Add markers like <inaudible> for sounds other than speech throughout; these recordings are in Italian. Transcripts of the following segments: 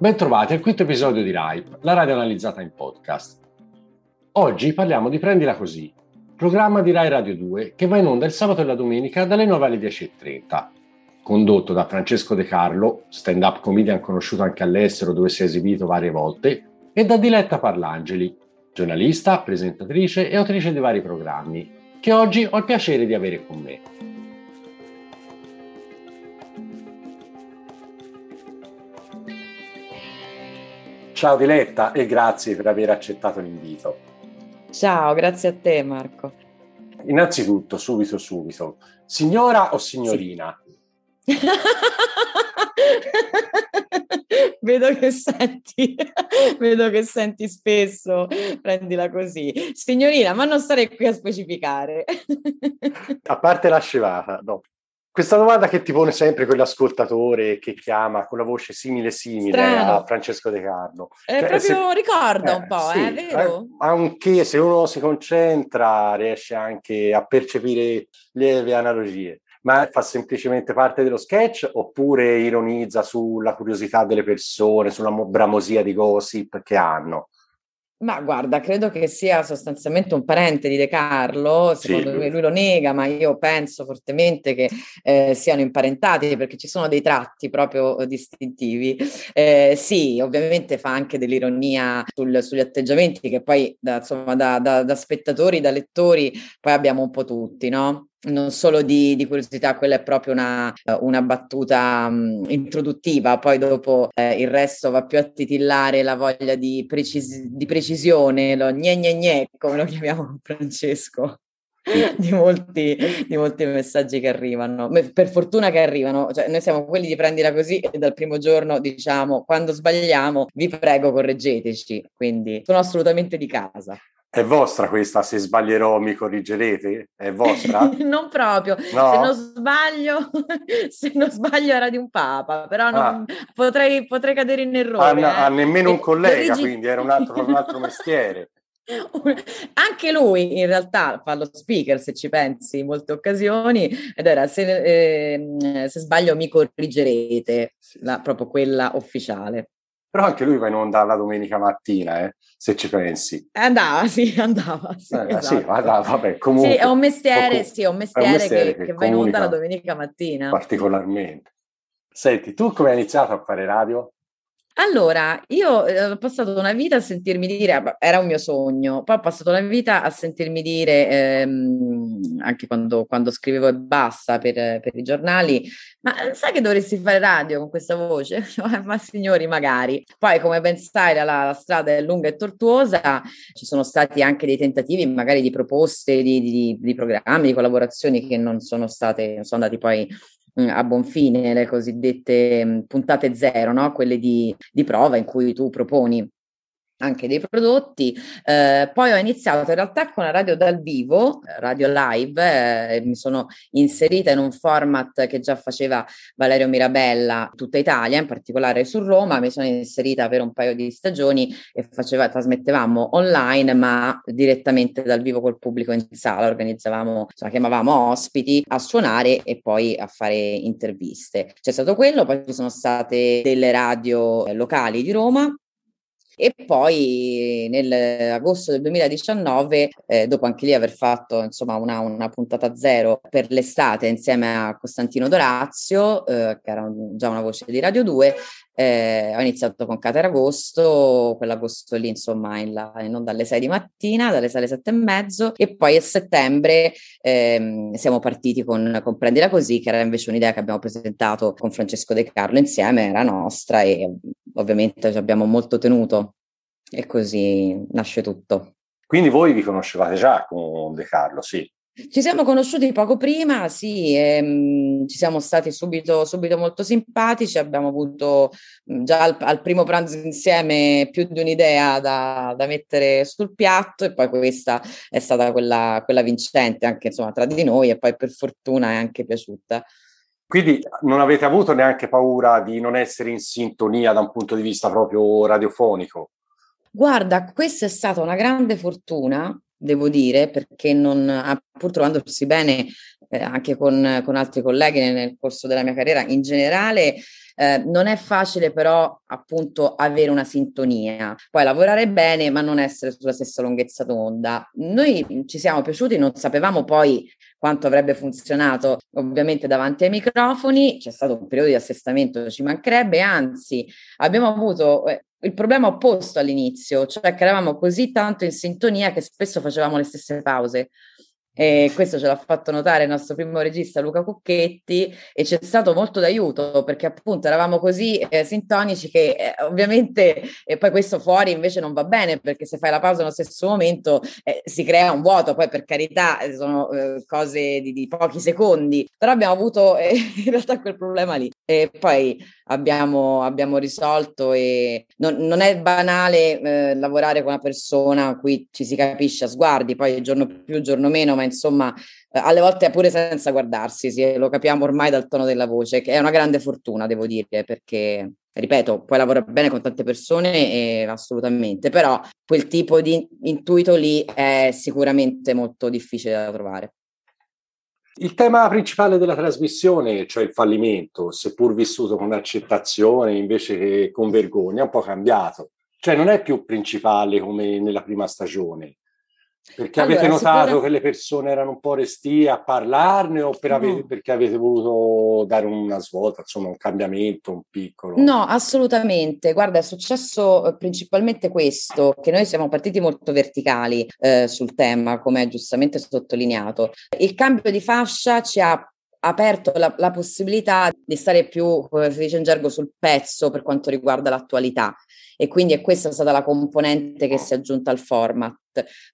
Bentrovati al quinto episodio di RIPE, la radio analizzata in podcast. Oggi parliamo di Prendila Così, programma di Rai Radio 2 che va in onda il sabato e la domenica dalle 9 alle 10.30. Condotto da Francesco De Carlo, stand-up comedian conosciuto anche all'estero dove si è esibito varie volte, e da Diletta Parlangeli, giornalista, presentatrice e autrice di vari programmi, che oggi ho il piacere di avere con me. Ciao Diletta e grazie per aver accettato l'invito. Ciao, grazie a te Marco. Innanzitutto, subito, subito, signora o signorina? Sì. <laughs> vedo che senti, <laughs> vedo che senti spesso, prendila così. Signorina, ma non stare qui a specificare. <laughs> a parte la scevata, no. Questa domanda che ti pone sempre quell'ascoltatore che chiama con la voce simile simile Strano. a Francesco De Carlo. È cioè, proprio se, ricorda eh, un po', sì, eh, vero? Anche se uno si concentra riesce anche a percepire lieve analogie. Ma fa semplicemente parte dello sketch oppure ironizza sulla curiosità delle persone, sulla bramosia di gossip che hanno? Ma guarda, credo che sia sostanzialmente un parente di De Carlo, secondo sì. me lui lo nega, ma io penso fortemente che eh, siano imparentati perché ci sono dei tratti proprio distintivi. Eh, sì, ovviamente fa anche dell'ironia sul, sugli atteggiamenti che poi da, insomma, da, da, da spettatori, da lettori, poi abbiamo un po' tutti, no? Non solo di, di, curiosità, quella è proprio una, una battuta um, introduttiva, poi dopo eh, il resto va più a titillare la voglia di, precis- di precisione, lo gne gne gne, come lo chiamiamo <laughs> Francesco. Di molti, di molti, messaggi che arrivano. Per fortuna che arrivano, cioè, noi siamo quelli di prendila così e dal primo giorno diciamo quando sbagliamo vi prego correggeteci, quindi sono assolutamente di casa. È vostra questa, se sbaglierò mi corrigerete? È vostra? <laughs> non proprio, no? se non sbaglio, <laughs> se non sbaglio era di un papa, però non, ah. potrei, potrei, cadere in errore. Ha, eh. ha nemmeno un collega, origi... quindi era un altro, un altro mestiere. <laughs> Anche lui in realtà fa lo speaker, se ci pensi, in molte occasioni, ed era se, eh, se sbaglio mi corrigerete, la, proprio quella ufficiale. Però anche lui va in onda la domenica mattina, eh, se ci pensi. Andava, <laughs> sì, andava. Sì, eh, esatto. sì andava, vabbè, comunque. Sì, è un mestiere, sì, è un mestiere, è un mestiere che, che, che va in onda la domenica mattina. Particolarmente. Senti, tu come hai iniziato a fare radio? Allora, io eh, ho passato una vita a sentirmi dire, era un mio sogno, poi ho passato una vita a sentirmi dire, ehm, anche quando, quando, scrivevo e basta per, per, i giornali, ma eh, sai che dovresti fare radio con questa voce? <laughs> ma signori, magari. Poi, come ben sai, la, la, strada è lunga e tortuosa, ci sono stati anche dei tentativi, magari di proposte, di, di, di programmi, di collaborazioni che non sono state, non sono andati poi a buon fine le cosiddette mm, puntate zero, no? quelle di, di prova in cui tu proponi anche dei prodotti. Eh, poi ho iniziato in realtà con la radio dal vivo, radio live, eh, mi sono inserita in un format che già faceva Valerio Mirabella tutta Italia, in particolare su Roma, mi sono inserita per un paio di stagioni e faceva, trasmettevamo online ma direttamente dal vivo col pubblico in sala, organizzavamo, insomma, chiamavamo ospiti a suonare e poi a fare interviste. C'è stato quello, poi ci sono state delle radio locali di Roma e poi nell'agosto del 2019, eh, dopo anche lì aver fatto insomma una, una, puntata zero per l'estate insieme a Costantino Dorazio, eh, che era un, già una voce di Radio 2, eh, ho iniziato con Cateragosto, quell'agosto lì insomma in, la, non dalle 6 di mattina, dalle 6 alle 7 e mezzo e poi a settembre ehm, siamo partiti con, con Prendila Così che era invece un'idea che abbiamo presentato con Francesco De Carlo insieme, era nostra e ovviamente ci abbiamo molto tenuto e così nasce tutto. Quindi voi vi conoscevate già con De Carlo, sì? Ci siamo conosciuti poco prima, sì, ehm, ci siamo stati subito, subito, molto simpatici, abbiamo avuto già al, al, primo pranzo insieme più di un'idea da, da, mettere sul piatto e poi questa è stata quella, quella vincente anche insomma, tra di noi e poi per fortuna è anche piaciuta. Quindi non avete avuto neanche paura di non essere in sintonia da un punto di vista proprio radiofonico? Guarda, questa è stata una grande fortuna, devo dire, perché non, pur trovandosi bene eh, anche con, con, altri colleghi nel, nel, corso della mia carriera in generale, eh, non è facile però appunto avere una sintonia, poi lavorare bene ma non essere sulla stessa lunghezza d'onda. Noi ci siamo piaciuti, non sapevamo poi quanto avrebbe funzionato ovviamente davanti ai microfoni, c'è stato un periodo di assestamento, ci mancherebbe, anzi abbiamo avuto eh, il problema opposto all'inizio, cioè che eravamo così tanto in sintonia che spesso facevamo le stesse pause. E questo ce l'ha fatto notare il nostro primo regista Luca Cucchetti e c'è stato molto d'aiuto perché appunto eravamo così eh, sintonici che eh, ovviamente e poi questo fuori invece non va bene perché se fai la pausa nello stesso momento eh, si crea un vuoto, poi per carità eh, sono eh, cose di, di, pochi secondi, però abbiamo avuto eh, <laughs> in realtà quel problema lì. E poi abbiamo, abbiamo risolto e non, non è banale lavorare con una persona a cui ci si capisce a sguardi, poi giorno più, giorno meno, ma insomma, eh, alle volte pure senza guardarsi, sì, lo capiamo ormai dal tono della voce, che è una grande fortuna, devo dire, perché, ripeto, puoi lavorare bene con tante persone, e, assolutamente, però quel tipo di intuito lì è sicuramente molto difficile da trovare. Il tema principale della trasmissione, cioè il fallimento, seppur vissuto con accettazione invece che con vergogna, è un po' cambiato. Cioè non è più principale come nella prima stagione. Perché allora, avete notato sicuramente... che le persone erano un po' restie a parlarne o per no. avere, perché avete voluto dare una svolta, insomma un cambiamento, un piccolo? No, assolutamente. Guarda, è successo eh, principalmente questo, che noi siamo partiti molto verticali eh, sul tema, come giustamente sottolineato. Il cambio di fascia ci ha aperto la, la possibilità di stare più, come si dice in gergo, sul pezzo per quanto riguarda l'attualità e quindi è questa stata la componente che si è aggiunta al format.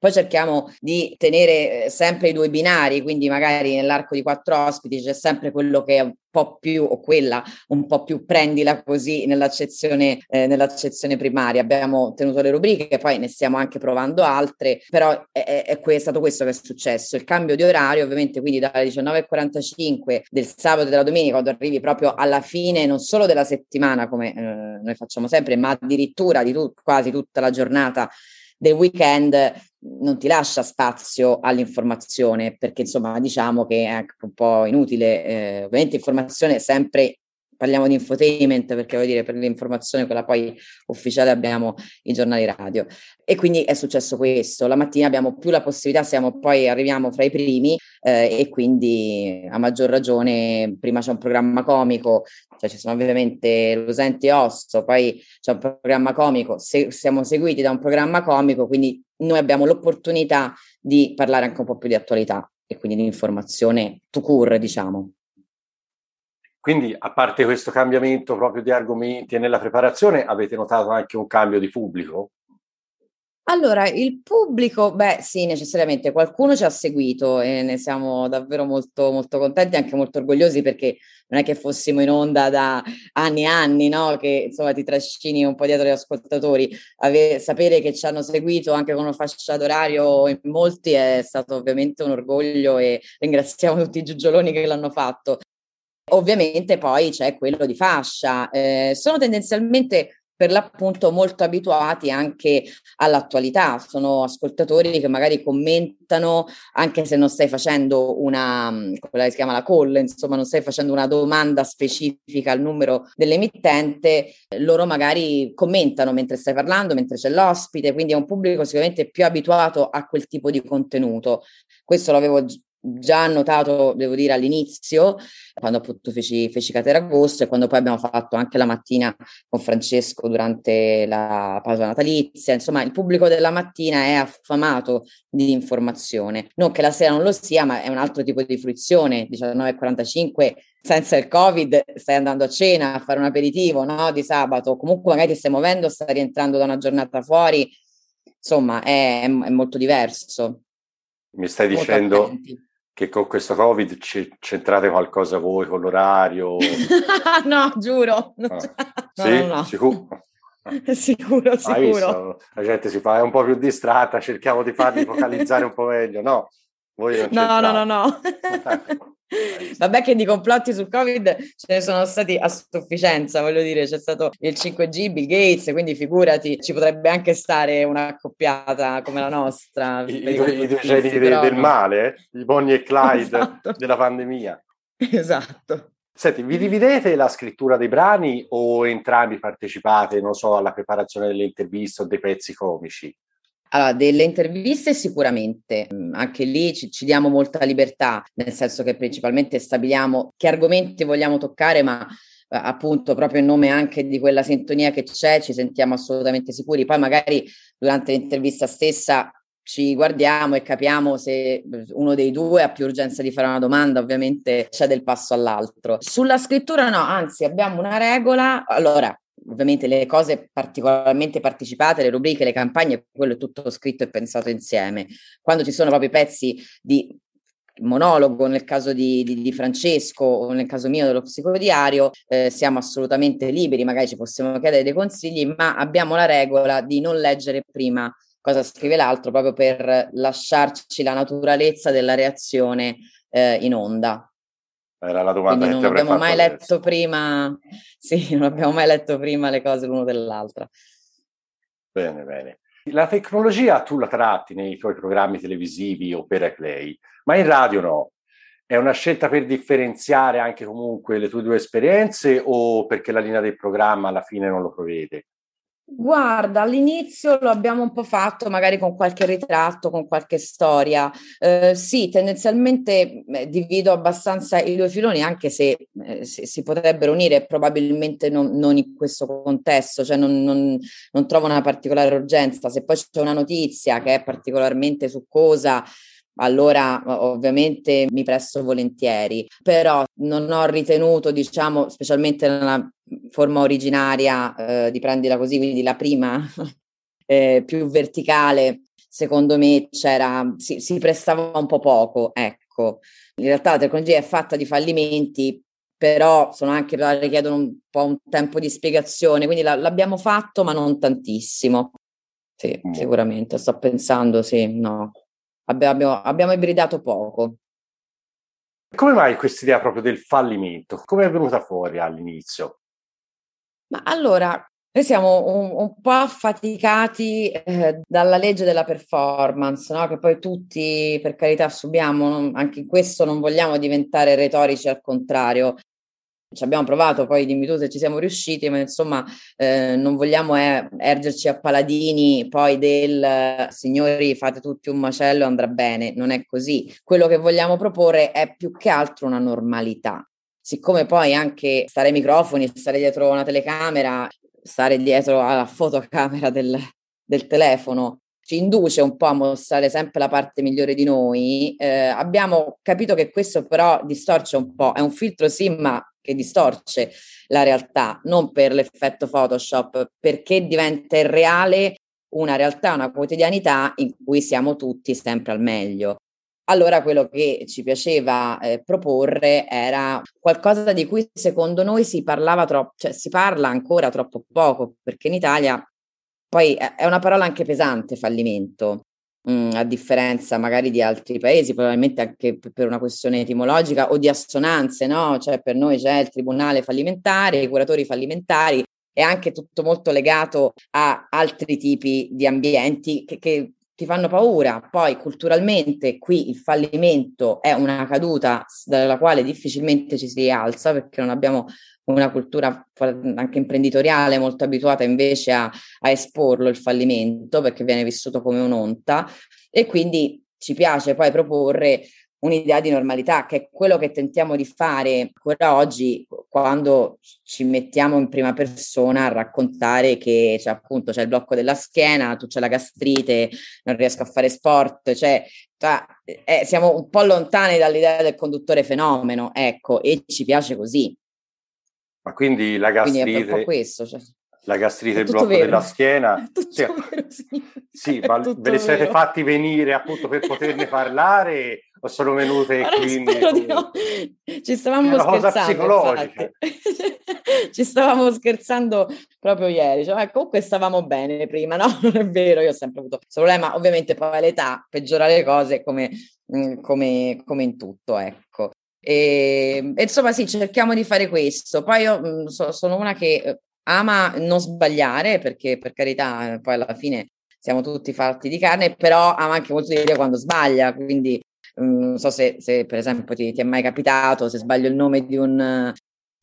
Poi cerchiamo di tenere eh, sempre i due binari, quindi magari nell'arco di quattro ospiti c'è sempre quello che è un po' più o quella un po' più prendila così nell'accezione, eh, nell'accezione primaria. Abbiamo tenuto le rubriche, poi ne stiamo anche provando altre, però è, è, è stato questo che è successo. Il cambio di orario, ovviamente, quindi dalle 19.45 del sabato e della domenica, quando arrivi proprio alla fine non solo della settimana, come eh, noi facciamo sempre, ma addirittura di tu, quasi tutta la giornata del weekend non ti lascia spazio all'informazione perché insomma diciamo che è un po' inutile, eh, ovviamente informazione sempre parliamo di infotainment perché vuol dire per l'informazione quella poi ufficiale abbiamo i giornali radio. E quindi è successo questo. La mattina abbiamo più la possibilità siamo poi arriviamo fra i primi eh, e quindi a maggior ragione prima c'è un programma comico cioè ci sono ovviamente l'usente osso poi c'è un programma comico se, siamo seguiti da un programma comico quindi noi abbiamo l'opportunità di parlare anche un po' più di attualità e quindi di informazione to cure diciamo quindi, a parte questo cambiamento proprio di argomenti e nella preparazione, avete notato anche un cambio di pubblico? Allora, il pubblico, beh, sì, necessariamente qualcuno ci ha seguito e ne siamo davvero molto, molto contenti, anche molto orgogliosi perché non è che fossimo in onda da anni e anni, no? Che insomma ti trascini un po' dietro gli ascoltatori. Ave- sapere che ci hanno seguito anche con una fascia d'orario in molti è stato ovviamente un orgoglio e ringraziamo tutti i giugioloni che l'hanno fatto. Ovviamente poi c'è quello di fascia. Eh, sono tendenzialmente per l'appunto molto abituati anche all'attualità, sono ascoltatori che magari commentano anche se non stai facendo una, quella che si chiama la call, insomma non stai facendo una domanda specifica al numero dell'emittente, loro magari commentano mentre stai parlando, mentre c'è l'ospite, quindi è un pubblico sicuramente più abituato a quel tipo di contenuto. Questo l'avevo già notato, devo dire, all'inizio, quando appunto feci, feci Cateragosto e quando poi abbiamo fatto anche la mattina con Francesco durante la pausa natalizia. Insomma, il pubblico della mattina è affamato di informazione. Non che la sera non lo sia, ma è un altro tipo di fruizione. 19.45 senza il Covid stai andando a cena, a fare un aperitivo no? di sabato, comunque magari ti stai muovendo, stai rientrando da una giornata fuori. Insomma, è, è molto diverso. Mi stai dicendo attenti che con questo Covid c'entrate qualcosa voi con l'orario? <laughs> no, giuro. Ah. No, sì, no, no. sicuro. <laughs> sicuro, sicuro. La gente si fa, è un po' più distratta, cerchiamo di farli focalizzare un po' meglio. No, voi non <laughs> no, no, no, no, <laughs> Vabbè che di complotti sul Covid ce ne sono stati a sufficienza, voglio dire, c'è stato il 5G, Bill Gates, quindi figurati, ci potrebbe anche stare una accoppiata come la nostra. I, i, i due geni però... del male, i Bonnie e <laughs> Clyde esatto. della pandemia. Esatto. Senti, vi dividete la scrittura dei brani o entrambi partecipate, non so, alla preparazione delle interviste o dei pezzi comici? Allora, delle interviste sicuramente, mm, anche lì ci, ci, diamo molta libertà, nel senso che principalmente stabiliamo che argomenti vogliamo toccare, ma eh, appunto proprio in nome anche di quella sintonia che c'è, ci sentiamo assolutamente sicuri. Poi magari durante l'intervista stessa ci guardiamo e capiamo se uno dei due ha più urgenza di fare una domanda, ovviamente c'è del passo all'altro. Sulla scrittura no, anzi abbiamo una regola, allora ovviamente le cose particolarmente partecipate, le rubriche, le campagne, quello è tutto scritto e pensato insieme. Quando ci sono proprio pezzi di monologo nel caso di, di, di, Francesco o nel caso mio dello psicodiario, eh, siamo assolutamente liberi, magari ci possiamo chiedere dei consigli, ma abbiamo la regola di non leggere prima cosa scrive l'altro proprio per lasciarci la naturalezza della reazione eh, in onda. Era la domanda Quindi non abbiamo mai adesso. letto prima, sì, non abbiamo mai letto prima le cose l'uno dell'altra. Bene, bene. La tecnologia tu la tratti nei tuoi programmi televisivi o per Play, ma in radio no. È una scelta per differenziare anche comunque le tue due esperienze o perché la linea del programma alla fine non lo prevede? Guarda, all'inizio lo abbiamo un po' fatto, magari con qualche ritratto, con qualche storia. Eh, sì, tendenzialmente eh, divido abbastanza i due filoni, anche se, eh, se si potrebbero unire, probabilmente non, non in questo contesto, cioè non, non, non trovo una particolare urgenza. Se poi c'è una notizia che è particolarmente succosa, allora ovviamente mi presto volentieri, però non ho ritenuto, diciamo, specialmente nella forma originaria eh, di prendila così, quindi la prima <laughs> eh, più verticale, secondo me c'era, si, si, prestava un po' poco, ecco. In realtà la tecnologia è fatta di fallimenti, però sono anche, richiedono un po' un tempo di spiegazione, quindi la, l'abbiamo fatto, ma non tantissimo. Sì, mm. sicuramente, sto pensando, sì, no abbiamo, abbiamo ibridato poco. Come mai questa idea proprio del fallimento? Come è venuta fuori all'inizio? Ma allora, noi siamo un, un po' affaticati eh, dalla legge della performance, no? che poi tutti per carità subiamo, non, anche in questo non vogliamo diventare retorici al contrario, ci abbiamo provato, poi dimmi tu se ci siamo riusciti, ma insomma eh, non vogliamo eh, ergerci a paladini poi del signori fate tutti un macello andrà bene, non è così. Quello che vogliamo proporre è più che altro una normalità. Siccome poi anche stare ai microfoni, stare dietro una telecamera, stare dietro alla fotocamera del, del telefono ci induce un po' a mostrare sempre la parte migliore di noi, eh, abbiamo capito che questo però distorce un po', è un filtro sì, ma che distorce la realtà, non per l'effetto Photoshop, perché diventa irreale una realtà, una quotidianità in cui siamo tutti sempre al meglio. Allora quello che ci piaceva eh, proporre era qualcosa di cui secondo noi si parlava troppo, cioè si parla ancora troppo poco, perché in Italia poi è una parola anche pesante, fallimento, mh, a differenza magari di altri paesi, probabilmente anche per una questione etimologica o di assonanze, no? Cioè per noi c'è il tribunale fallimentare, i curatori fallimentari, è anche tutto molto legato a altri tipi di ambienti che, che ti fanno paura. Poi culturalmente qui il fallimento è una caduta dalla quale difficilmente ci si rialza perché non abbiamo una cultura anche imprenditoriale molto abituata invece a, a esporlo il fallimento perché viene vissuto come un'onta e quindi ci piace poi proporre un'idea di normalità, che è quello che tentiamo di fare ancora oggi quando ci mettiamo in prima persona a raccontare che cioè, appunto c'è il blocco della schiena, tu c'è la gastrite, non riesco a fare sport, cioè, cioè eh, siamo un po' lontani dall'idea del conduttore fenomeno, ecco, e ci piace così. Ma quindi la gastrite... Quindi è un po' questo, cioè la gastrite, il blocco vero. della schiena. <laughs> Sì, vero, sì. sì <laughs> ma ve le siete vero. fatti venire appunto per poterne parlare o sono venute Ora quindi? No. Ci stavamo scherzando. <laughs> Ci stavamo scherzando proprio ieri. Cioè, eh, comunque stavamo bene prima, no? <laughs> Non è vero, io ho sempre avuto questo problema. Ovviamente poi l'età peggiora le cose come, mm, come, come in tutto, ecco. E, e, insomma, sì, cerchiamo di fare questo. Poi io mm, so, sono una che eh, ama non sbagliare, perché per carità, poi alla fine siamo tutti fatti di carne, però ama anche molto dire quando sbaglia, quindi non so se, se per esempio ti, ti, è mai capitato, se sbaglio il nome di un,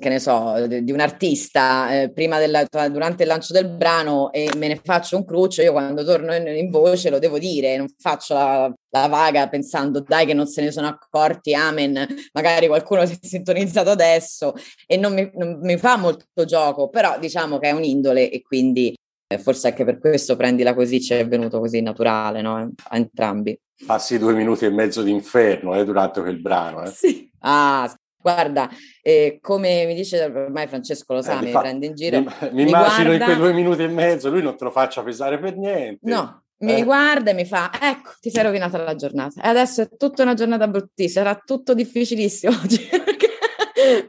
che ne so, di un artista eh, prima della, durante il lancio del brano e me ne faccio un cruccio, io quando torno in, in voce lo devo dire, non faccio la, la, vaga pensando dai che non se ne sono accorti, amen, magari qualcuno si è sintonizzato adesso. E non mi, non mi fa molto gioco, però diciamo che è un'indole e quindi forse anche per questo prendila così ci è venuto così naturale no? a entrambi. Passi due minuti e mezzo di inferno eh, durante quel brano. Eh. Sì. Ah, guarda, eh, come mi dice ormai Francesco lo sa, eh, mi fa, prende in giro. Mi, mi, mi immagino guarda, in quei due minuti e mezzo, lui non te lo faccia pesare per niente. No, mi eh. guarda e mi fa, ecco, ti sei rovinata la giornata. E adesso è tutta una giornata bruttissima, sarà tutto difficilissimo <laughs> oggi.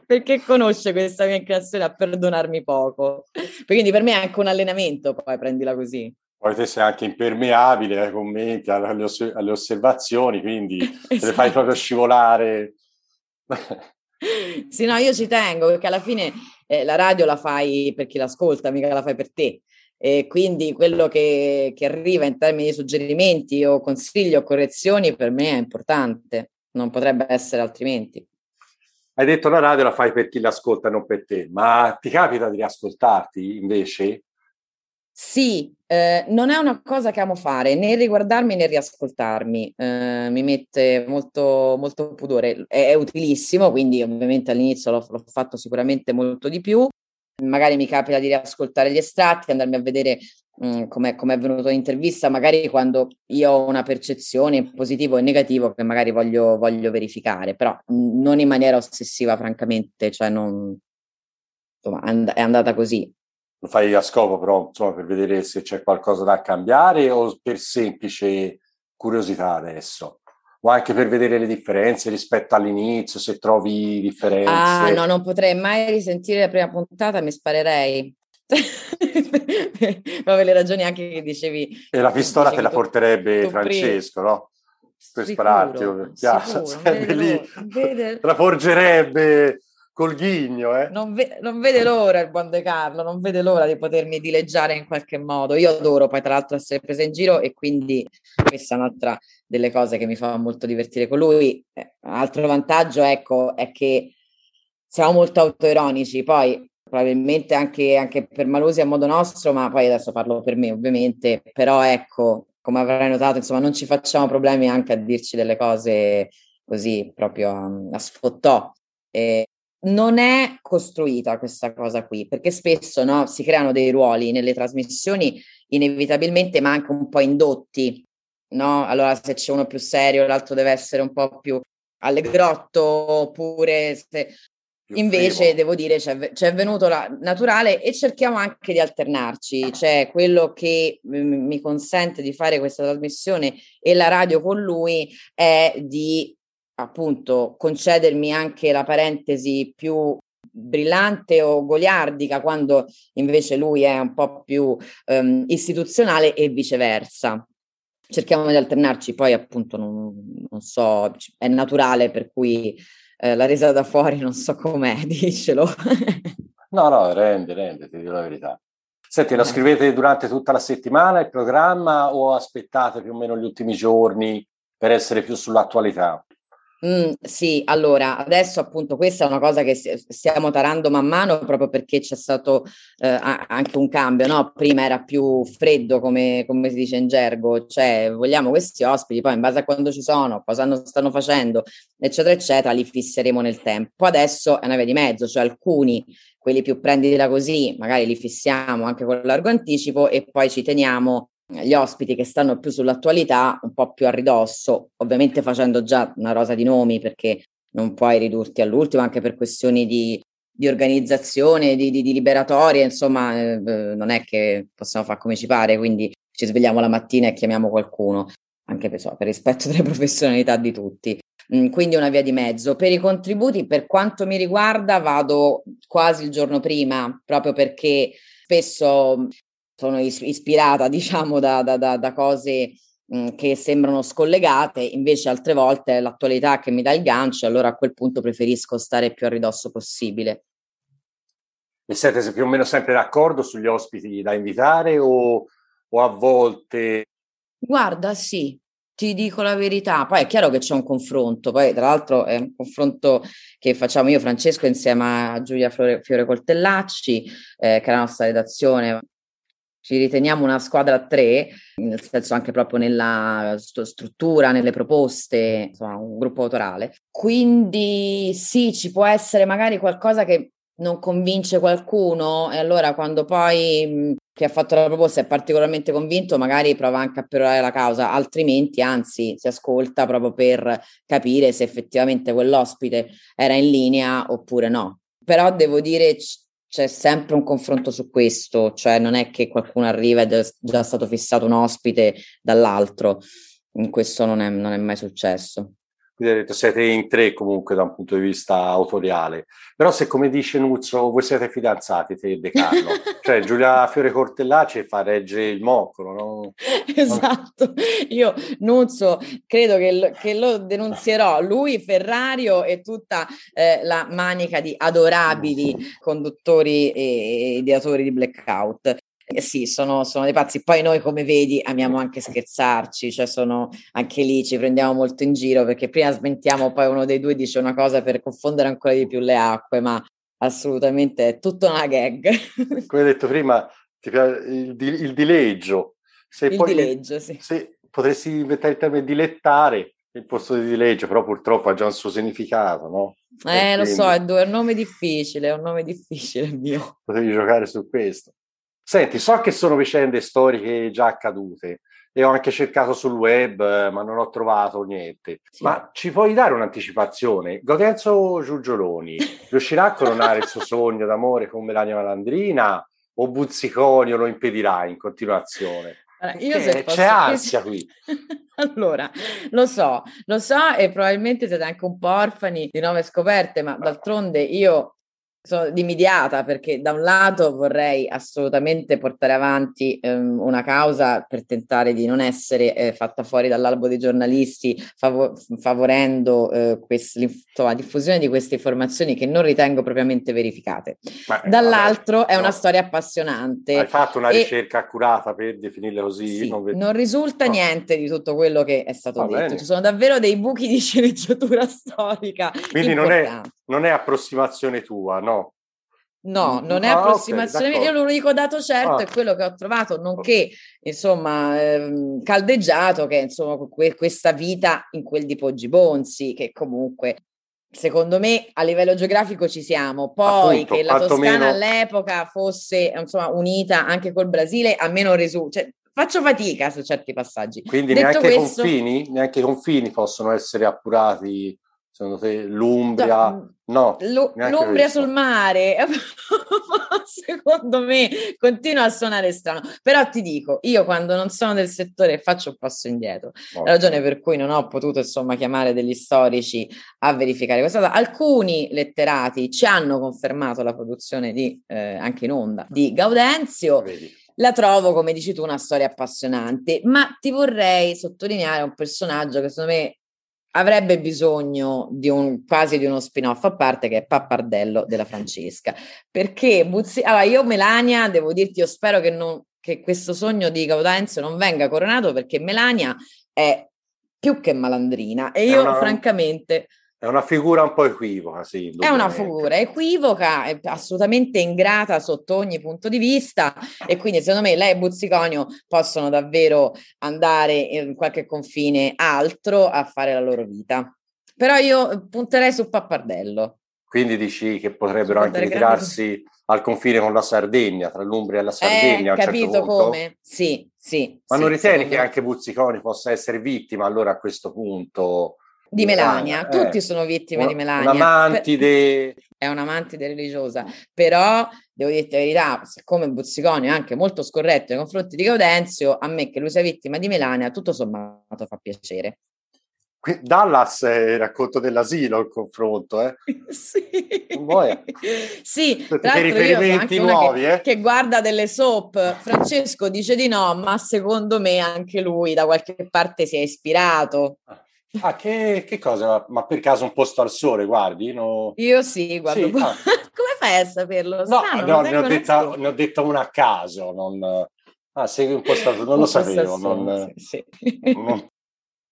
Perché conosce questa mia inclinazione a perdonarmi poco. Quindi per me è anche un allenamento, poi prendila così. Poi te sei anche impermeabile ai commenti, alle, oss- alle osservazioni, quindi <laughs> esatto. te le fai proprio scivolare. sì, no, io ci tengo perché alla fine eh, la radio la fai per chi l'ascolta, mica la fai per te. E quindi quello che, che arriva in termini di suggerimenti o consigli o correzioni per me è importante, non potrebbe essere altrimenti. Hai detto la radio la fai per chi l'ascolta, non per te, ma ti capita di riascoltarti invece? Sì, eh, non è una cosa che amo fare, né riguardarmi né riascoltarmi, eh, mi mette molto, molto pudore, è, è, utilissimo, quindi ovviamente all'inizio l'ho, l'ho fatto sicuramente molto di più, magari mi capita di riascoltare gli estratti, andarmi a vedere Mm, come è venuto in intervista, magari quando io ho una percezione positivo e negativo che magari voglio, voglio verificare, però non in maniera ossessiva, francamente, cioè non, insomma, and- è andata così. Lo fai a scopo però, insomma, per vedere se c'è qualcosa da cambiare o per semplice curiosità adesso? O anche per vedere le differenze rispetto all'inizio, se trovi differenze? Ah, no, non potrei mai risentire la prima puntata, mi sparerei. <laughs> per le ragioni anche che dicevi. E la pistola te la porterebbe Francesco, prima. no? Per spararti, sarebbe <laughs> lì, vede... la porgerebbe col ghigno. Eh? Non, ve- non, vede l'ora il buon De Carlo, non vede l'ora di potermi dileggiare in qualche modo. Io adoro poi tra l'altro essere presa in giro e quindi questa è un'altra delle cose che mi fa molto divertire con lui. Eh, altro vantaggio, ecco, è che siamo molto autoironici, poi probabilmente anche, anche per Malosi a modo nostro, ma poi adesso parlo per me ovviamente, però ecco, come avrai notato, insomma, non ci facciamo problemi anche a dirci delle cose così proprio a, a sfottò. E non è costruita questa cosa qui, perché spesso no, si creano dei ruoli nelle trasmissioni inevitabilmente, ma anche un po' indotti. No? Allora, se c'è uno più serio, l'altro deve essere un po' più allegrotto, oppure se Invece devo dire ci è venuto la naturale e cerchiamo anche di alternarci, cioè quello che mi consente di fare questa trasmissione e la radio con lui è di appunto concedermi anche la parentesi più brillante o goliardica quando invece lui è un po' più um, istituzionale e viceversa. Cerchiamo di alternarci, poi appunto non, non so, è naturale per cui eh, la resa da fuori non so com'è, <laughs> dicelo. no, no, rende, rende, ti dico la verità. Senti, lo eh. scrivete durante tutta la settimana il programma o aspettate più o meno gli ultimi giorni per essere più sull'attualità? Mm, sì, allora adesso appunto questa è una cosa che stiamo tarando man mano proprio perché c'è stato eh, anche un cambio, no? Prima era più freddo come, come, si dice in gergo, cioè vogliamo questi ospiti, poi in base a quando ci sono, cosa stanno facendo, eccetera, eccetera, li fisseremo nel tempo. Adesso è una via di mezzo, cioè alcuni, quelli più prenditela così, magari li fissiamo anche con largo anticipo e poi ci teniamo gli ospiti che stanno più sull'attualità un po' più a ridosso, ovviamente facendo già una rosa di nomi perché non puoi ridurti all'ultimo anche per questioni di, di organizzazione, di, di, di, liberatorie, insomma eh, eh, non è che possiamo fare come ci pare, quindi ci svegliamo la mattina e chiamiamo qualcuno, anche per, so, per rispetto <laughs> delle professionalità di tutti. Mm, quindi una via di mezzo. Per i contributi, per quanto mi riguarda, vado quasi il giorno prima, proprio perché spesso sono ispirata, diciamo, da, da, da, da cose mh, che sembrano scollegate, invece altre volte è l'attualità che mi dà il gancio, allora a quel punto preferisco stare più a ridosso possibile. E siete più o meno sempre d'accordo sugli ospiti da invitare o, o a volte... Guarda, sì, ti dico la verità, poi è chiaro che c'è un confronto, poi tra l'altro è un confronto che facciamo io, Francesco, insieme a Giulia Fiore, Fiore Coltellacci, eh, che è la nostra redazione. Ci riteniamo una squadra a tre, nel senso anche proprio nella struttura, nelle proposte, insomma, un gruppo autorale. Quindi sì, ci può essere magari qualcosa che non convince qualcuno e allora quando poi chi ha fatto la proposta è particolarmente convinto, magari prova anche a perorare la causa, altrimenti anzi si ascolta proprio per capire se effettivamente quell'ospite era in linea oppure no. Però devo dire c'è sempre un confronto su questo, cioè non è che qualcuno arriva ed è già stato fissato un ospite dall'altro, questo non è, non è mai successo. Quindi detto siete in tre comunque da un punto di vista autoriale. Però se come dice Nuzzo, voi siete fidanzati, te e De Carlo, <laughs> cioè Giulia Fiore Cortellaci fa regge il moccolo, no? <laughs> Esatto, io Nuzzo credo che lo, che lo denunzierò, lui, Ferrario e tutta eh, la manica di adorabili conduttori e ideatori di Blackout. Eh sì, sono, sono, dei pazzi. Poi noi, come vedi, amiamo anche scherzarci, cioè sono anche lì, ci prendiamo molto in giro perché prima smentiamo, poi uno dei due dice una cosa per confondere ancora di più le acque, ma assolutamente è tutta una gag. <laughs> Come hai detto prima, il, il dileggio. Se il poi, dileggio, sì. Se potresti inventare il termine dilettare il posto di dileggio, però purtroppo ha già un suo significato, no? Eh, lo so, è, un nome difficile, è un nome difficile il mio. Potevi giocare su questo. Senti, so che sono vicende storiche già accadute e ho anche cercato sul web, ma non ho trovato niente. Sì. Ma ci puoi dare un'anticipazione? Godenzo Giugioloni <laughs> riuscirà a coronare il suo sogno d'amore con Melania Malandrina o Buzziconio lo impedirà in continuazione? io se posso... C'è ansia qui. <laughs> allora, lo so, lo so e probabilmente siete anche un po' orfani di nuove scoperte, ma d'altronde io sono dimidiata perché da un lato vorrei assolutamente portare avanti ehm, una causa per tentare di non essere eh, fatta fuori dall'albo dei giornalisti, fav- favorendo eh, quest- la diffusione di queste informazioni che non ritengo propriamente verificate. Ma, eh, Dall'altro vabbè, è una no. storia appassionante. Hai fatto una ricerca accurata per definirle così? Sì, non, ved- non, risulta no. niente di tutto quello che è stato Va detto. Bene. Ci sono davvero dei buchi di <laughs> sceneggiatura storica. Quindi non è, non è approssimazione tua, no? No, non è ah, approssimazione, okay, io l'unico dato certo ah. è quello che ho trovato, nonché insomma ehm, caldeggiato, che insomma que- questa vita in quel di Poggi Bonzi, che comunque secondo me a livello geografico ci siamo. Poi Appunto, che la Toscana meno... all'epoca fosse insomma unita anche col Brasile, a me non risulta. Cioè, faccio fatica su certi passaggi. Quindi Detto neanche, questo... i confini, neanche i confini possono essere appurati Secondo te l'Umbria? No. L- L'Umbria sul mare, <laughs> secondo me, continua a suonare strano. Però ti dico, io quando non sono del settore faccio un passo indietro. Okay. La ragione per cui non ho potuto, insomma, chiamare degli storici a verificare questa cosa. Alcuni letterati ci hanno confermato la produzione di, eh, anche in onda, di Gaudenzio. Vedi. La trovo, come dici tu, una storia appassionante, ma ti vorrei sottolineare un personaggio che secondo me avrebbe bisogno di un, quasi di uno spin-off a parte che è Pappardello della Francesca. Perché Buzzi... Allora, io Melania, devo dirti, io spero che, non, che questo sogno di Gaudenzio non venga coronato perché Melania è più che malandrina e io una... francamente è una figura un po' equivoca, sì. È una figura equivoca, è assolutamente ingrata sotto ogni punto di vista e quindi secondo me lei e Buzziconio possono davvero andare in qualche confine altro a fare la loro vita. Però io punterei su Pappardello. Quindi dici che potrebbero anche ritirarsi al confine con la Sardegna, tra l'Umbria e la Sardegna. Eh, capito certo come? Sì, sì. Ma sì, non ritieni che anche Buzziconi possa essere vittima allora a questo punto? Di Melania, eh, tutti sono vittime un, di Melania. Un'amantide. È un'amantide religiosa, però devo dirti la verità, siccome Buzziconi è anche molto scorretto nei confronti di Gaudenzio, a me che lui sia vittima di Melania, tutto sommato fa piacere. Dallas è il racconto dell'asilo il confronto, eh? <laughs> sì. sì, tra riferimenti nuovi, che, eh? che guarda delle soap. Francesco dice di no, ma secondo me anche lui da qualche parte si è ispirato. Ah, che, che cosa? Ma per caso un posto al sole, guardi? No... Io sì, guardo. Sì, ah. <laughs> Come fai a saperlo? No, Strano, no ne, ho detta, ne, ho detta, una a caso. Non... Ah, segui un posto al sole, non lo sapevo. Non, sì, sì. non,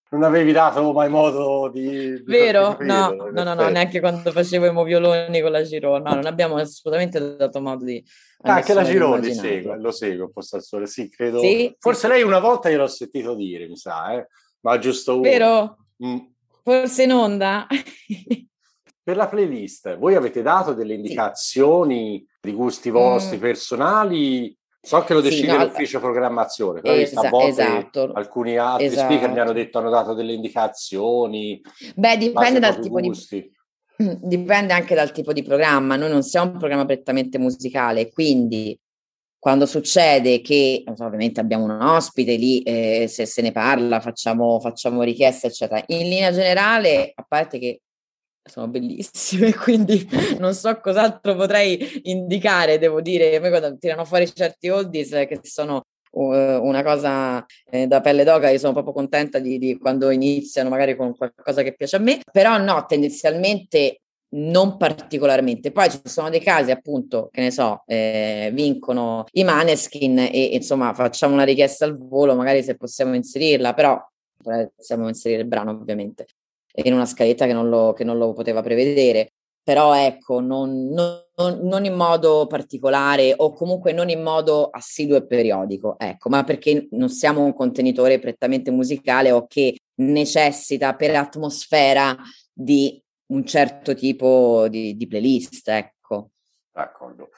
non avevi dato mai modo di... di Vero? Di no, no, no, no, neanche quando facevo i movioloni con la Girona, no, non abbiamo assolutamente dato modo di... Ah, anche la Girona segue, lo segue, Posto al Sole, sì, credo... Forse lei una volta gliel'ho sentito dire, mi sa, eh? ma giusto uno. Vero? Mm. Forse in onda? <laughs> per la playlist, voi avete dato delle indicazioni sì. di gusti vostri mm. personali So che lo decide sì, no, l'ufficio programmazione, però esa- a volte esatto, alcuni altri esatto. speaker mi hanno detto, hanno dato delle indicazioni. Beh, dipende dal tipo gusti. di... Dipende anche dal tipo di programma. Noi non siamo un programma prettamente musicale, quindi quando succede che ovviamente abbiamo un ospite lì, eh, se se ne parla, facciamo, facciamo richieste, eccetera. In linea generale, a parte che sono bellissime, <laughs> quindi non so cos'altro potrei indicare, devo dire, poi quando tirano fuori certi oldies che sono uh, una cosa eh, da pelle d'oca, io sono proprio contenta di, di, quando iniziano magari con qualcosa che piace a me, però no, tendenzialmente non particolarmente. Poi ci sono dei casi, appunto, che ne so, eh, vincono i maneskin e, insomma facciamo una richiesta al volo, magari se possiamo inserirla, però possiamo inserire il brano ovviamente in una scaletta che non lo, che non lo poteva prevedere. Però ecco, non, non, non, in modo particolare o comunque non in modo assiduo e periodico, ecco, ma perché non siamo un contenitore prettamente musicale o che necessita per atmosfera di un certo tipo di, di playlist, ecco. D'accordo.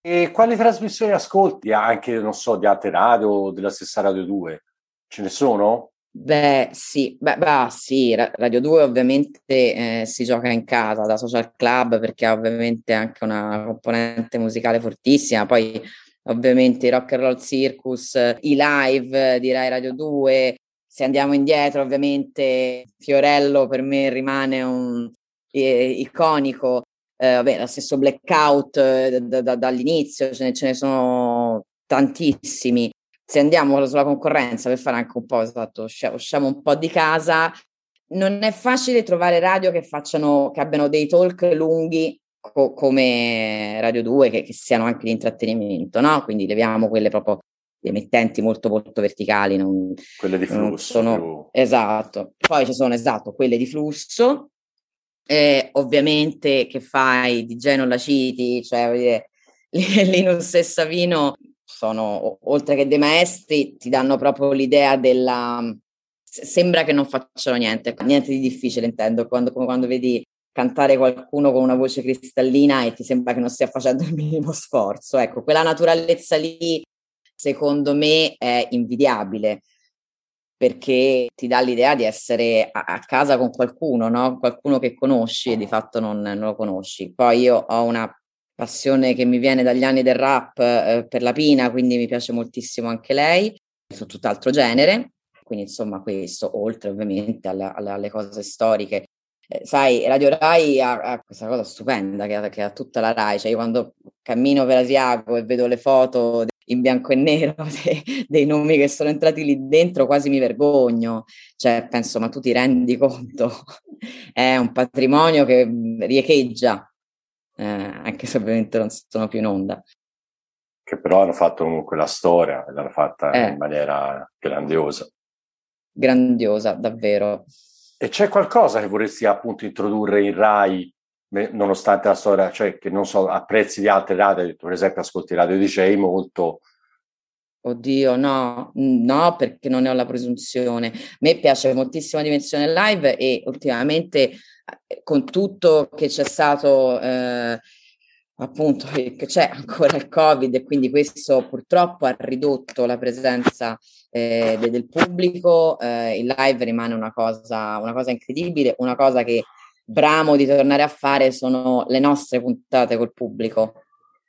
E quali trasmissioni ascolti anche, non so, di altre radio o della stessa Radio 2? Ce ne sono? Beh, sì, beh, beh, sì, Radio 2 ovviamente eh, si gioca in casa da social club perché ha ovviamente anche una componente musicale fortissima, poi ovviamente i Rock and Roll Circus, i live di Rai Radio 2, se andiamo indietro ovviamente Fiorello per me rimane un eh, iconico, eh, vabbè, lo stesso Blackout eh, da, da, dall'inizio, ce ne, ce ne sono tantissimi se andiamo sulla concorrenza per fare anche un po', esatto, usciamo un po' di casa, non è facile trovare radio che facciano, che abbiano dei talk lunghi co- come Radio 2, che, che, siano anche di intrattenimento, no? Quindi leviamo quelle proprio emittenti molto molto verticali. Non, quelle di flusso. Sono, più... Esatto. Poi ci sono, esatto, quelle di flusso. Eh, ovviamente che fai? Di Geno la citi, cioè Linus e Savino sono, oltre che dei maestri, ti danno proprio l'idea della... Sembra che non facciano niente, niente di difficile intendo, quando, come quando vedi cantare qualcuno con una voce cristallina e ti sembra che non stia facendo il minimo sforzo. Ecco, quella naturalezza lì, secondo me, è invidiabile perché ti dà l'idea di essere a, a casa con qualcuno, no? qualcuno che conosci e di fatto non, non, lo conosci. Poi io ho una passione che mi viene dagli anni del rap eh, per la Pina, quindi mi piace moltissimo anche lei, su tutt'altro genere. Quindi insomma questo, oltre ovviamente alla, alla, alle cose storiche. Eh, sai, Radio Rai ha, ha, questa cosa stupenda che ha, che ha tutta la Rai, cioè io quando cammino per Asiago e vedo le foto in bianco e nero <laughs> dei, dei nomi che sono entrati lì dentro, quasi mi vergogno. Cioè penso, ma tu ti rendi conto? <laughs> È un patrimonio che riecheggia eh, anche se ovviamente non sono più in onda. Che però hanno fatto comunque la storia, l'hanno fatta eh. in maniera grandiosa. Grandiosa, davvero. E c'è qualcosa che vorresti appunto introdurre in Rai, nonostante la storia, cioè che non so, a prezzi di altre radio, per esempio ascolti Radio DJ molto... Oddio, no, no, perché non ne ho la presunzione. A me piace moltissimo la dimensione live e ultimamente con tutto che c'è stato eh, appunto che c'è ancora il covid e quindi questo purtroppo ha ridotto la presenza eh, del pubblico eh, il live rimane una cosa, una cosa incredibile una cosa che bramo di tornare a fare sono le nostre puntate col pubblico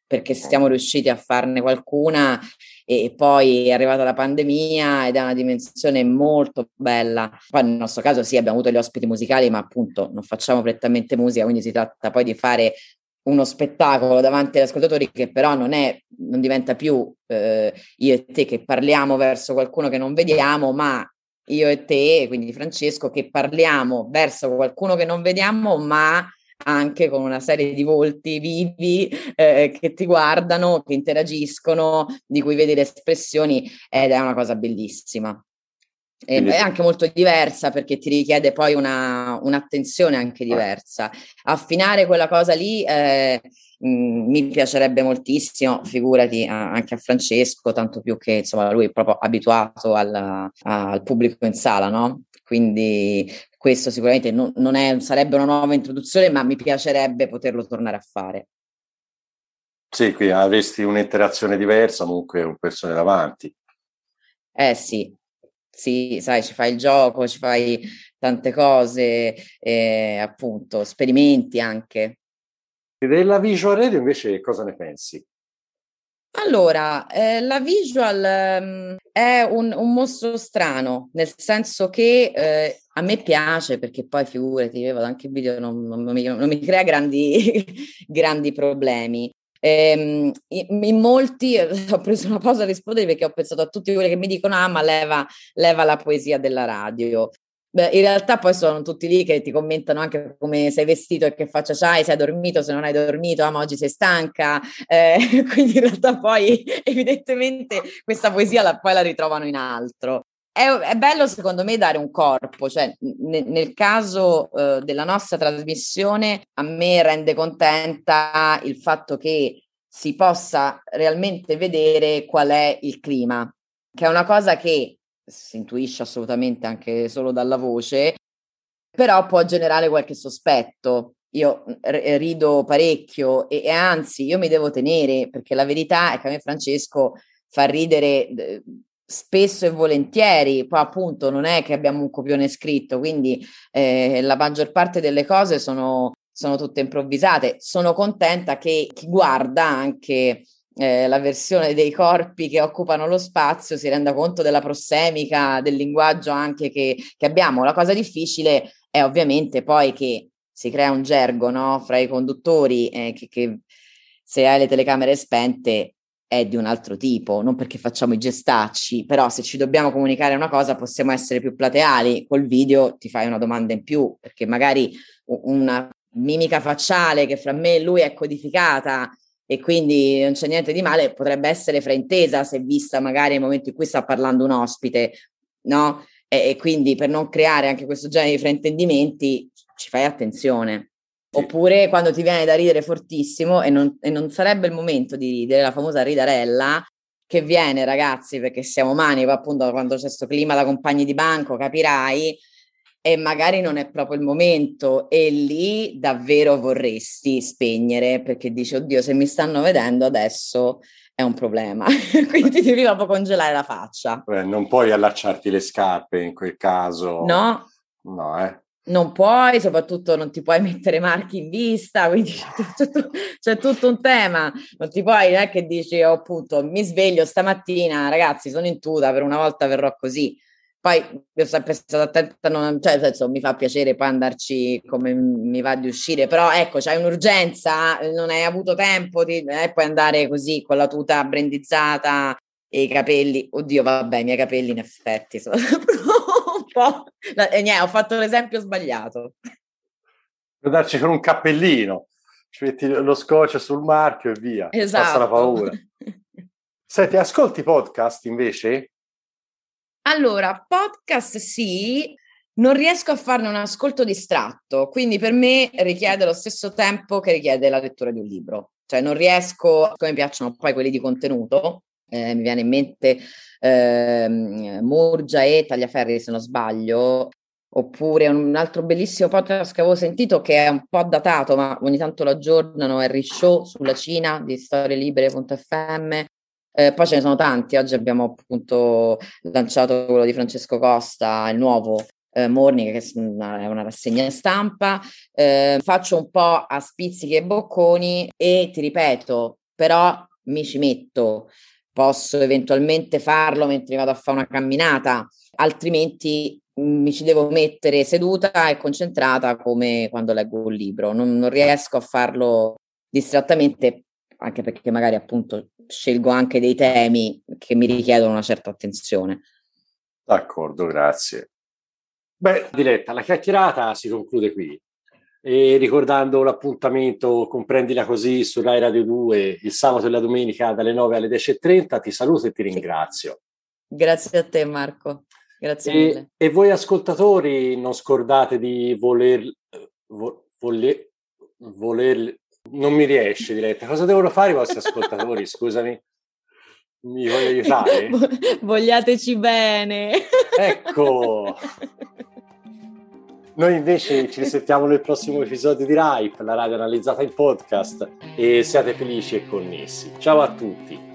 perché siamo riusciti a farne qualcuna e poi è arrivata la pandemia ed è una dimensione molto bella. Poi nel nostro caso sì, abbiamo avuto gli ospiti musicali, ma appunto non facciamo prettamente musica, quindi si tratta poi di fare uno spettacolo davanti agli ascoltatori che però non, è, non diventa più eh, io e te che parliamo verso qualcuno che non vediamo, ma io e te, quindi Francesco, che parliamo verso qualcuno che non vediamo, ma anche con una serie di volti vivi eh, che ti guardano, che interagiscono, di cui vedi le espressioni ed è una cosa bellissima. E è anche molto diversa perché ti richiede poi una, un'attenzione anche diversa. Affinare quella cosa lì eh, mh, mi piacerebbe moltissimo, figurati anche a Francesco, tanto più che insomma lui è proprio abituato al, al pubblico in sala, no? Quindi questo sicuramente non, non è, sarebbe una nuova introduzione, ma mi piacerebbe poterlo tornare a fare. Sì, qui avresti un'interazione diversa comunque con persone davanti. Eh sì, sì, sai, ci fai il gioco, ci fai tante cose, eh, appunto, sperimenti anche. Della visual radio invece cosa ne pensi? Allora, eh, la visual um, è un, un, mostro strano, nel senso che eh, a me piace perché poi figurati, io vado anche in video, non, non, mi, non mi, crea grandi, <laughs> grandi problemi. Ehm, in, molti <laughs> ho preso una pausa a rispondere perché ho pensato a tutti quelli che mi dicono: Ah, ma leva, leva la poesia della radio. Beh, in realtà poi sono tutti lì che ti commentano anche come sei vestito e che faccia c'hai, se hai dormito, se non hai dormito, ah, ma oggi sei stanca. Eh, <laughs> quindi in realtà poi <laughs> evidentemente questa poesia la, poi la ritrovano in altro. È, è, bello secondo me dare un corpo, cioè n- nel caso eh, della nostra trasmissione a me rende contenta il fatto che si possa realmente vedere qual è il clima, che è una cosa che si intuisce assolutamente anche solo dalla voce, però può generare qualche sospetto. Io r- rido parecchio e, e, anzi io mi devo tenere perché la verità è che a me Francesco fa ridere spesso e volentieri, poi appunto non è che abbiamo un copione scritto, quindi eh, la maggior parte delle cose sono, sono tutte improvvisate. Sono contenta che chi guarda anche eh, la versione dei corpi che occupano lo spazio si renda conto della prossemica, del linguaggio anche che, che abbiamo. La cosa difficile è ovviamente poi che si crea un gergo no? fra i conduttori eh, che, che se hai le telecamere spente è di un altro tipo, non perché facciamo i gestacci, però se ci dobbiamo comunicare una cosa possiamo essere più plateali, col video ti fai una domanda in più, perché magari una mimica facciale che fra me e lui è codificata e quindi non c'è niente di male, potrebbe essere fraintesa se vista magari nel momento in cui sta parlando un ospite, no? E, e quindi per non creare anche questo genere di fraintendimenti ci fai attenzione. Oppure quando ti viene da ridere fortissimo e non, e non, sarebbe il momento di ridere, la famosa ridarella, che viene ragazzi perché siamo umani, poi appunto quando c'è questo clima da compagni di banco capirai, e magari non è proprio il momento. E lì davvero vorresti spegnere perché dici oddio se mi stanno vedendo adesso è un problema. <laughs> Quindi ti devi proprio congelare la faccia. Beh, non puoi allacciarti le scarpe in quel caso. No. No eh non puoi, soprattutto non ti puoi <laughs> mettere marchi in vista, quindi c'è tutto, c'è tutto un tema. Non ti puoi, non è che dici, oh, appunto, mi sveglio stamattina, ragazzi, sono in tuta, per una volta verrò così. Poi io ho sempre stato attenta, non, cioè, senso, mi fa piacere poi andarci come mi va di uscire, però ecco, c'hai un'urgenza, non hai avuto tempo, di, eh, puoi andare così con la tuta brandizzata e i capelli. Oddio, vabbè, i miei capelli in effetti sono <laughs> un po'... E niente, ho fatto l'esempio sbagliato. Darci con un cappellino, ci metti lo scotch sul marchio e via, esatto. passa la paura. Senti, ascolti podcast invece? Allora, podcast sì, non riesco a farne un ascolto distratto, quindi per me richiede lo stesso tempo che richiede la lettura di un libro. Cioè non riesco, come piacciono poi quelli di contenuto, eh, mi viene in mente eh, Murgia e Tagliaferri se non sbaglio, oppure un altro bellissimo podcast che avevo sentito che è un po' datato ma ogni tanto lo aggiornano, Harry Show sulla Cina di storielibere.fm eh, poi ce ne sono tanti, oggi abbiamo appunto lanciato quello di Francesco Costa, il nuovo eh, Morning, che è una rassegna stampa. Eh, faccio un po' a spizzichi e bocconi e ti ripeto, però mi ci metto, posso eventualmente farlo mentre vado a fare una camminata, altrimenti mi ci devo mettere seduta e concentrata come quando leggo un libro, non, non riesco a farlo distrattamente, anche perché magari appunto scelgo anche dei temi che mi richiedono una certa attenzione. D'accordo, grazie. Beh, Diletta, la chiacchierata si conclude qui. E ricordando l'appuntamento Comprendila così su Rai Radio 2 il sabato e la domenica dalle 9 alle 10.30, ti saluto e ti ringrazio. Grazie a te Marco, grazie e, mille. E voi ascoltatori non scordate di voler, vo, voler, voler non mi riesce diretta. Cosa devono fare i vostri ascoltatori? Scusami. Mi voglio aiutare? Vogliateci bene. Ecco. <laughs> Noi invece ci <laughs> risentiamo nel prossimo episodio di RIPE, la radio analizzata in podcast, e siate felici e connessi. Ciao a tutti!